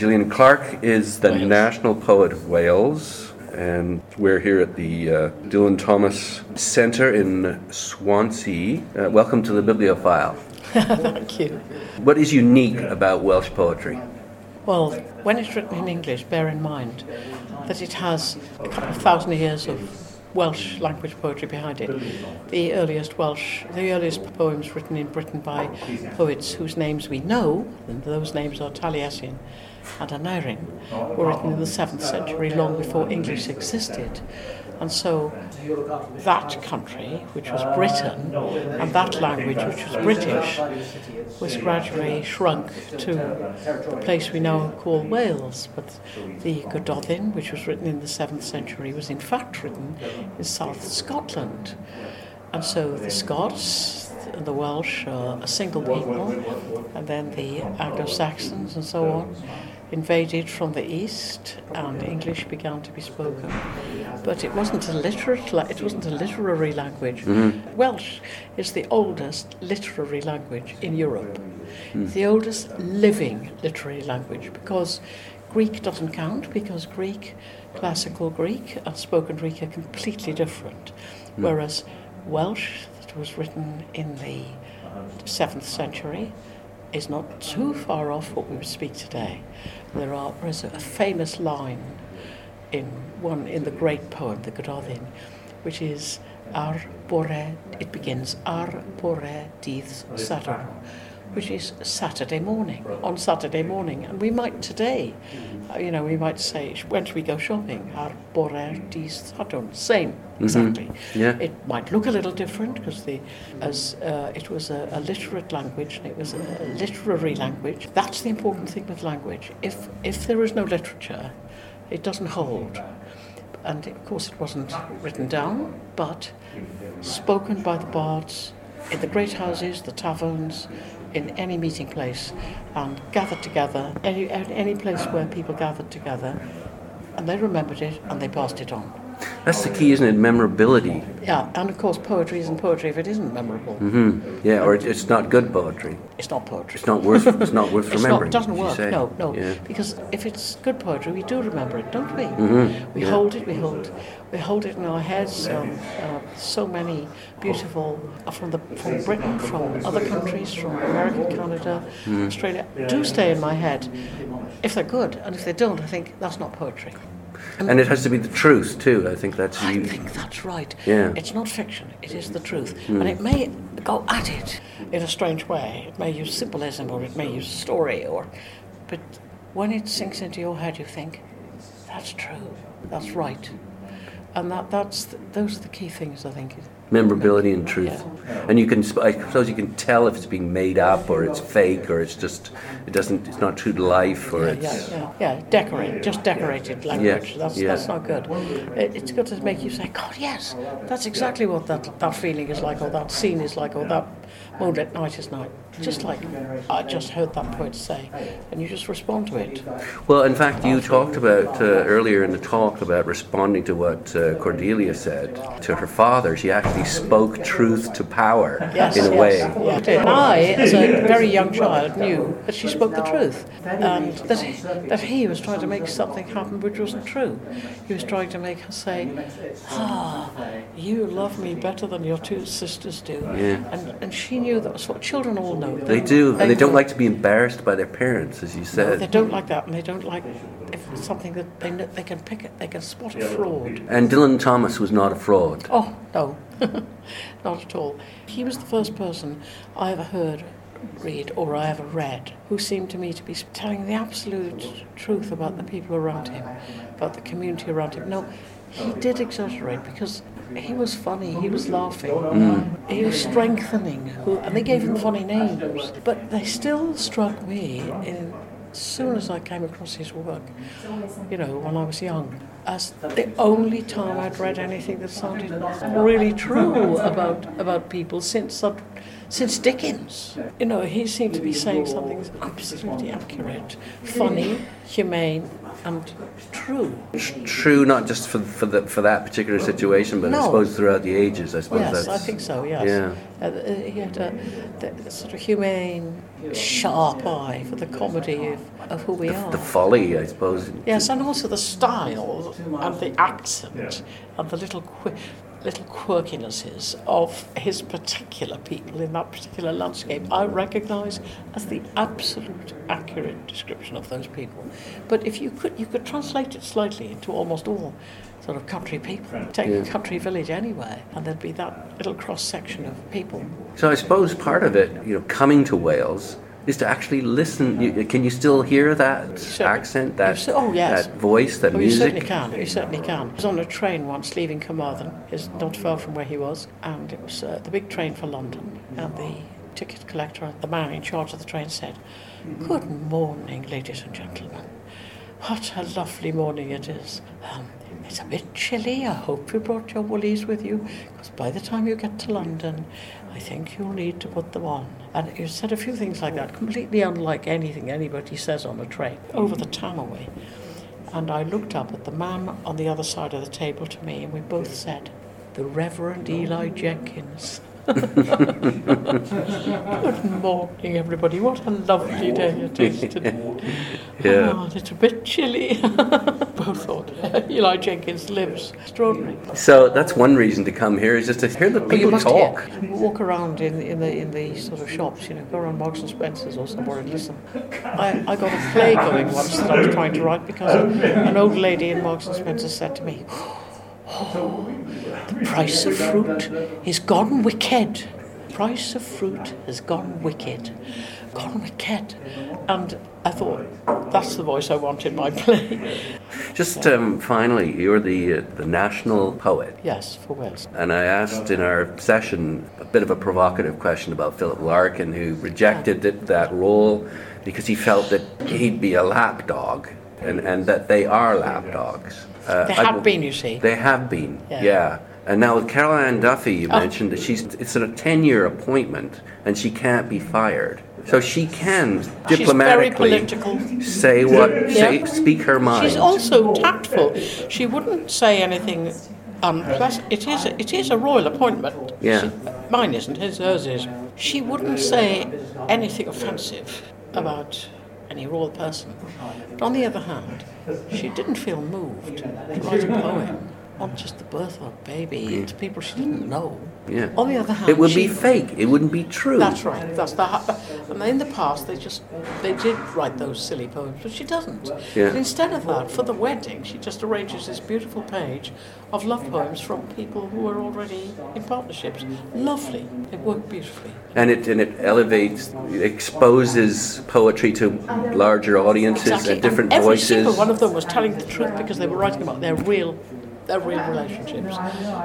Gillian Clarke is the National Poet of Wales, and we're here at the uh, Dylan Thomas Centre in Swansea. Uh, welcome to the Bibliofile. Thank you. What is unique about Welsh poetry? Well, when it's written in English, bear in mind that it has a couple of thousand years of Welsh language poetry behind it. The earliest Welsh, the earliest poems written in Britain by poets whose names we know, and those names are Taliesin and Aneurin, were written in the 7th century, long before English existed. And so that country, which was Britain, and that language, which was British, was gradually shrunk to the place we now call Wales. But the Gododdin, which was written in the 7th century, was in fact written in South Scotland. And so the Scots and the Welsh are a single people, and then the Anglo Saxons and so on invaded from the east and English began to be spoken. But it wasn't a literate, it wasn't a literary language. Mm-hmm. Welsh is the oldest literary language in Europe, mm. the oldest living literary language because Greek doesn't count because Greek, classical Greek and spoken Greek are completely different. Mm. Whereas Welsh, that was written in the 7th century, is not too far off what we speak today. There are there is a famous line in one in the great poem, the Gododdin, which is Ar bore, it begins Ar bore dydd Sadwrn, which is Saturday morning, on Saturday morning. And we might today, uh, you know, we might say, when should we go shopping? Ar bore dydd Sadwrn, same, mm-hmm. exactly. Mm-hmm. Yeah. It might look a little different because the, as uh, it was a, a literate language and it was a, a literary language. That's the important thing with language. If, if there is no literature, it doesn't hold. And of course, it wasn't written down, but spoken by the bards in the great houses, the taverns, in any meeting place and gathered together, any, any place where people gathered together, and they remembered it and they passed it on. That's the key, isn't it? Memorability. Yeah, and of course, poetry isn't poetry if it isn't memorable. Mm-hmm. Yeah, or it's not good poetry. It's not poetry. It's not worth. It's not worth it's remembering. It doesn't work. No, no. Yeah. Because if it's good poetry, we do remember it, don't we? Mm-hmm. We yeah. hold it. We hold. We hold it in our heads. Um, uh, so many beautiful uh, from the from Britain, from other countries, from America, Canada, mm-hmm. Australia, do stay in my head if they're good, and if they don't, I think that's not poetry. And, and it has to be the truth too. I think that's. I you, think that's right. Yeah. It's not fiction. It is the truth, mm. and it may go at it in a strange way. It may use symbolism, or it may use story, or, but when it sinks into your head, you think, that's true. That's right, and that that's the, those are the key things. I think memorability and truth. Yeah. And you can, I suppose, you can tell if it's being made up or it's fake or it's just, it doesn't, it's not true to life or yeah, it's. Yeah, yeah, yeah, decorate, just decorated language. That's that's not good. It, it's got to make you say, God, yes, that's exactly what that that feeling is like, or that scene is like, or that moonlit night is like. Just like I just heard that poet say, and you just respond to it. Well, in fact, you talked about uh, earlier in the talk about responding to what uh, Cordelia said to her father. She actually spoke truth to power yes, in a yes, way. Yes. And I, as a very young child, knew that she spoke the truth and that, he, that he was trying to make something happen which wasn't true. He was trying to make her say, Ah, you love me better than your two sisters do. Yeah. And, and she knew that was what children all know. They, they do, they and they don't like to be embarrassed by their parents, as you said. No, they don't like that, and they don't like something that they, they can pick it, they can spot a fraud. And Dylan Thomas was not a fraud. Oh, no. Not at all. He was the first person I ever heard read or I ever read who seemed to me to be telling the absolute truth about the people around him, about the community around him. No, he did exaggerate because he was funny, he was laughing, mm. he was strengthening, who, and they gave him funny names, but they still struck me in as soon as I came across his work, you know, when I was young, as the only time I'd read anything that sounded really true about about people since I'd since Dickens. You know, he seemed to be saying something that's absolutely accurate, funny, humane, and true. True, not just for for, the, for that particular situation, but I suppose throughout the ages. I suppose Yes, that's. I think so. Yes. Yeah. Uh, uh, he had a the sort of humane, sharp eye for the comedy of, of who we are. The folly, I suppose. Yes, and also the style and the accent and the little qui- little quirkinesses of his particular people in that particular landscape. I recognise as the absolute accurate description of those people. But if you could, you could translate it slightly into almost all sort of country people. Take Yeah. a country village anywhere, and there'd be that little cross section of people. So I suppose part of it, you know, coming to Wales is to actually listen. You, can you still hear that accent, that oh, yes. that voice, that Oh, you certainly can. You certainly can. I was on a train once leaving Carmarthen, is not far from where he was, and it was uh, the big train for London. And the ticket collector, the man in charge of the train, said, "Good morning, ladies and gentlemen. What a lovely morning it is. Um, it's a bit chilly. I hope you brought your woolies with you, because by the time you get to London, I think you'll need to put them on." And you said a few things like that, completely unlike anything anybody says on a train, over the Tamaway. And I looked up at the man on the other side of the table to me, and we both said, The Reverend Eli Jenkins. Good morning, everybody. What a lovely day it is today. Yeah. Oh, it's a bit chilly. both thought, Eli Jenkins lives. Extraordinary. So that's one reason to come here is just to hear the people talk. hear, walk around in, in the in the sort of shops, you know, go around Marks and Spencers or somewhere and listen. I, I got a play going once that I was trying to write because an old lady in Marks and Spencers said to me, "Oh, the price of fruit is gone wicked. Price of fruit has gone wicked, gone wicked." And I thought, that's the voice I want in my play. Just um, finally, you're the uh, the national poet. yes, for Wales. And I asked in our session a bit of a provocative question about Philip Larkin, who rejected it, that role because he felt that he'd be a lapdog, and, and that they are lapdogs. Uh, They I- have been, you see. They have been, Yeah. yeah. And now with Carol Ann Duffy, you Oh. mentioned that she's it's a ten-year appointment, and she can't be fired. So she can diplomatically say what, say, speak her mind. She's also tactful. She wouldn't say anything unpleasant. It is a, it is a royal appointment. Yeah. She- mine isn't. His, hers is. She wouldn't say anything offensive about any royal person. But on the other hand, she didn't feel moved to write a poem on just the birth of a baby to people she didn't know. Yeah. On the other hand, It would be fake. It wouldn't be true. That's right. That's the. And in the past, they just they did write those silly poems, but she doesn't. Yeah. But instead of that, for the wedding, she just arranges this beautiful page of love poems from people who are already in partnerships. Lovely. It work beautifully. and it and it elevates, exposes poetry to larger audiences and different every voices. single one of them was telling the truth because they were writing about their real, their real relationships,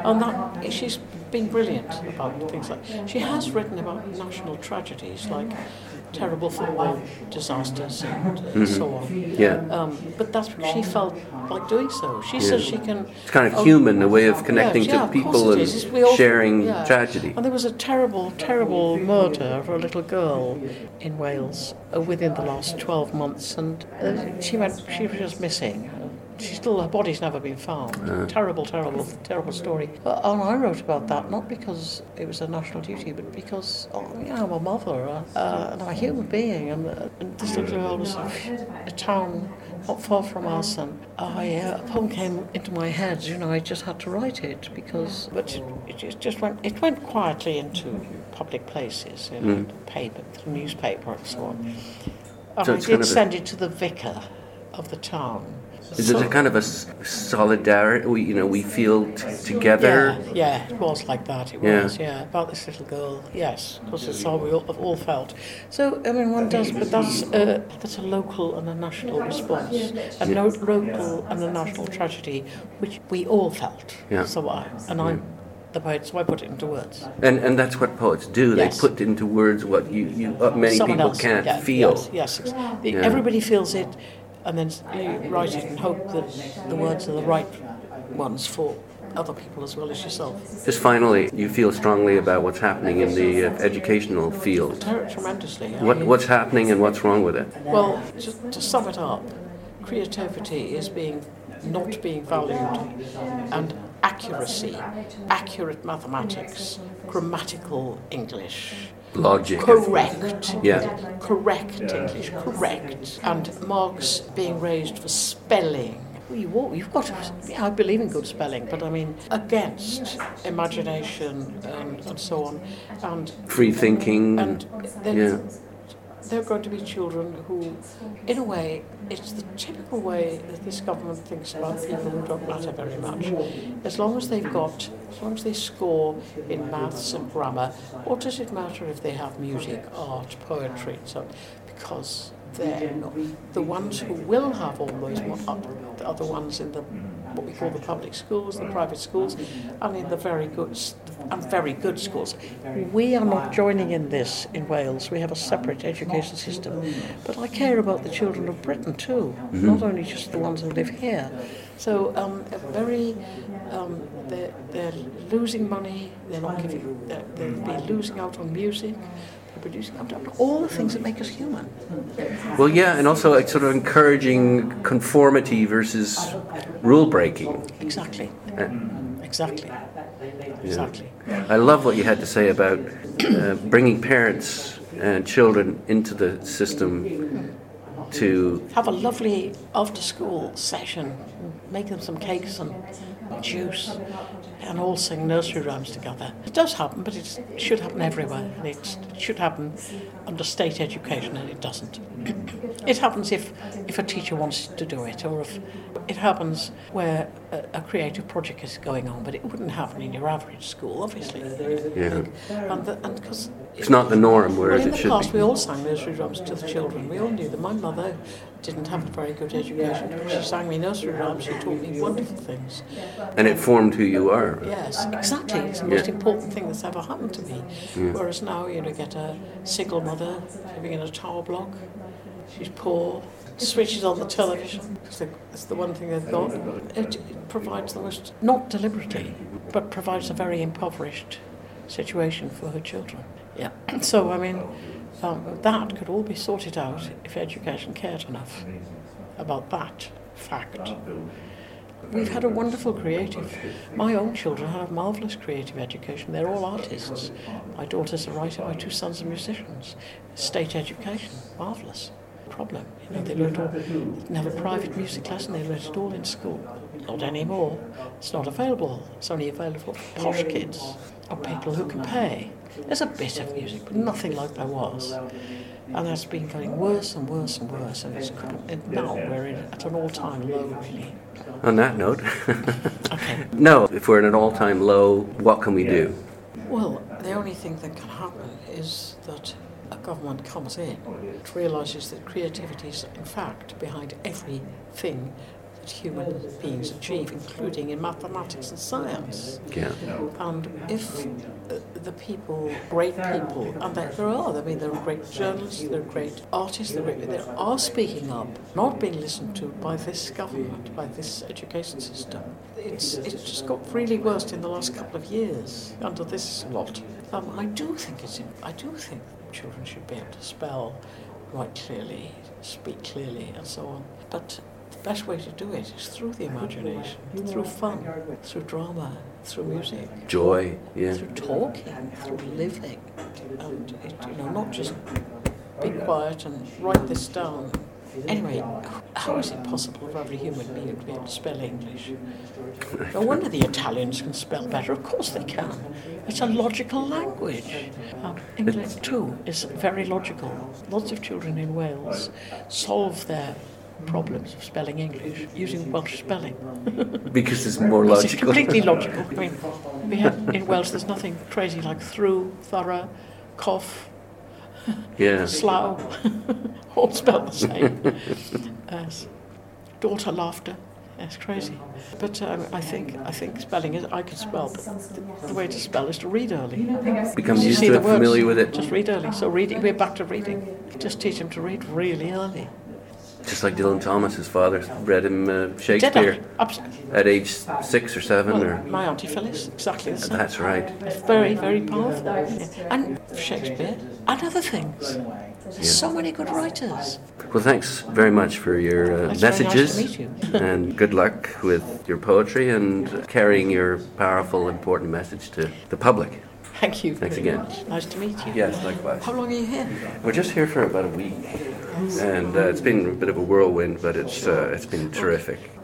and that she's been brilliant about things like. She has written about national tragedies like terrible football disasters and uh, so on. Mm-hmm. Yeah. Um, but that's what she felt like doing so. She says she can. It's kind of oh, human, a way of connecting yeah, to of people and. All- sharing yeah. tragedy. And there was a terrible, terrible murder of a little girl in Wales uh, within the last 12 months, and uh, she went. She was just missing. She still, her body's never been found. Terrible, terrible, terrible story. But, and I wrote about that not because it was a national duty, but because oh, you know, I'm a mother uh, uh, and I'm a human being, and, uh, and this little girl was a town not far from us, and I, uh, a poem came into my head. You know, I just had to write it because, but it, it just- just went. It went quietly into public places, you know, the paper, the newspaper, and so on. And So I did kind of a- send it to the vicar of the town. Is So- it a kind of a solidarity? We, you know, we feel t- together. Yeah, yeah, it was like that. It Yeah. was, yeah, about this little girl. Yes, because it's how we all, have all felt. So I mean, one does, but that's uh, that's a local and a national response, a no, local and a national tragedy, which we all felt. Yeah. So I and I'm the poet, so I put it into words. And and that's what poets do. Yes. They put into words what you, you uh, many Someone people else, can't yeah, feel. Yes, yes. Yeah. Everybody feels it, and then you write it and hope that the words are the right ones for other people as well as yourself. Just finally, you feel strongly about what's happening in the uh, educational field. Tremendously. What, what's happening and what's wrong with it? Well, just to sum it up, creativity is being not being valued, and accuracy, accurate mathematics, grammatical English, Logic. correct, Yeah. correct English, correct, and marks being raised for spelling. You, will- you've got to, yeah, I believe in good spelling, but I mean, against imagination and, and so on. And Free thinking. and then Yeah. there are going to be children who, in a way, it's the typical way that this government thinks about people who don't matter very much. As long as they've got, as long as they score in maths and grammar, what does it matter if they have music, art, poetry, and so on? Because they're not, the ones who will have all those are the ones in the what we call the public schools, the private schools, and in the very good and very good schools. We are not joining in this in Wales. We have a separate education system, but I care about the children of Britain too, not mm-hmm. only just the ones who live here. So um, a very, um, they're, they're losing money. They're not giving. They're, they'll be losing out on music. Be losing out on all the things that make us human. Well, yeah, and also like, sort of encouraging conformity versus rule breaking. Exactly. Uh, Exactly. Exactly. I love what you had to say about uh, bringing parents and children into the system to have a lovely after school session, make them some cakes and juice, and all sing nursery rhymes together. It does happen, but it should happen everywhere. And it should happen under state education, and it doesn't. it happens if, if a teacher wants to do it, or if it happens where a, a creative project is going on, but it wouldn't happen in your average school, obviously. Yeah. And cause it's not the norm, well, whereas in it the should past, be. we all sang nursery rhymes to the children. We all knew them. My mother didn't have a very good education, but she sang me nursery rhymes. She taught me wonderful things. And it formed who you are. Yes, exactly. It's the most Yeah. important thing that's ever happened to me. Whereas now, you know, get a single mother living in a tower block. She's poor. Switches on the television. It's the, it's the one thing they've got. It, it provides the most, not deliberately, but provides a very impoverished situation for her children. Yeah. So, I mean, um, that could all be sorted out if education cared enough about that fact. We've had a wonderful creative. My own children have marvellous creative education. They're all artists. My daughter's a writer, my two sons are musicians. State education, marvellous. Problem, you know, they learned all, didn't have a private music lesson, they learned it all in school. Not anymore. It's not available. It's only available for posh kids or people who can pay. There's a bit of music, but nothing like there was. And that's been going worse and worse and worse, and it's and now we're in, at an all-time low, really. On that note, Okay. no, if we're at an all time low, what can we do? Well, the only thing that can happen is that a government comes in, it realises that creativity is in fact behind everything that human beings achieve, including in mathematics and science. Yeah. And if uh, the people, great people, and there, there are, I mean, there are great journalists, there are great artists, there are, there are speaking up, not being listened to by this government, by this education system. It's, it's just got really worse in the last couple of years under this lot. Um, I do think it's, I do think children should be able to spell, write clearly, speak clearly, and so on. But the best way to do it is through the imagination, through fun, through drama, through music Joy, yeah. through talking, through living, and it, you know, not just be quiet and write this down. Anyway, how is it possible for every human being to be able to spell English? No wonder the Italians can spell better. Of course they can. It's a logical language. Um, English too is very logical. Lots of children in Wales solve their problems of spelling English using Welsh spelling. Because it's more logical. It's completely logical. I mean, we have in Welsh. There's nothing crazy like through, thorough, cough, yeah. slough, all spelled the same. As daughter, laughter. That's crazy. But um, I think I think spelling is. I can spell, but the, the way to spell is to read early. Become You used to the it, words, familiar with it. Just read early. So reading, we're back to reading. Just teach them to read really early. Just like Dylan Thomas, his father read him uh, Shakespeare at age six or seven, Well, or my auntie Phyllis, exactly the same. that's right. Very, very powerful. And Shakespeare and other things. So many good writers. Well, thanks very much for your uh, It's very nice to messages, meet you. and good luck with your poetry and carrying your powerful, important message to the public. Thank you. Thanks again. much. Nice to meet you. Yes, likewise. How long are you here? We're just here for about a week, and uh, it's been a bit of a whirlwind, but it's uh, it's been terrific.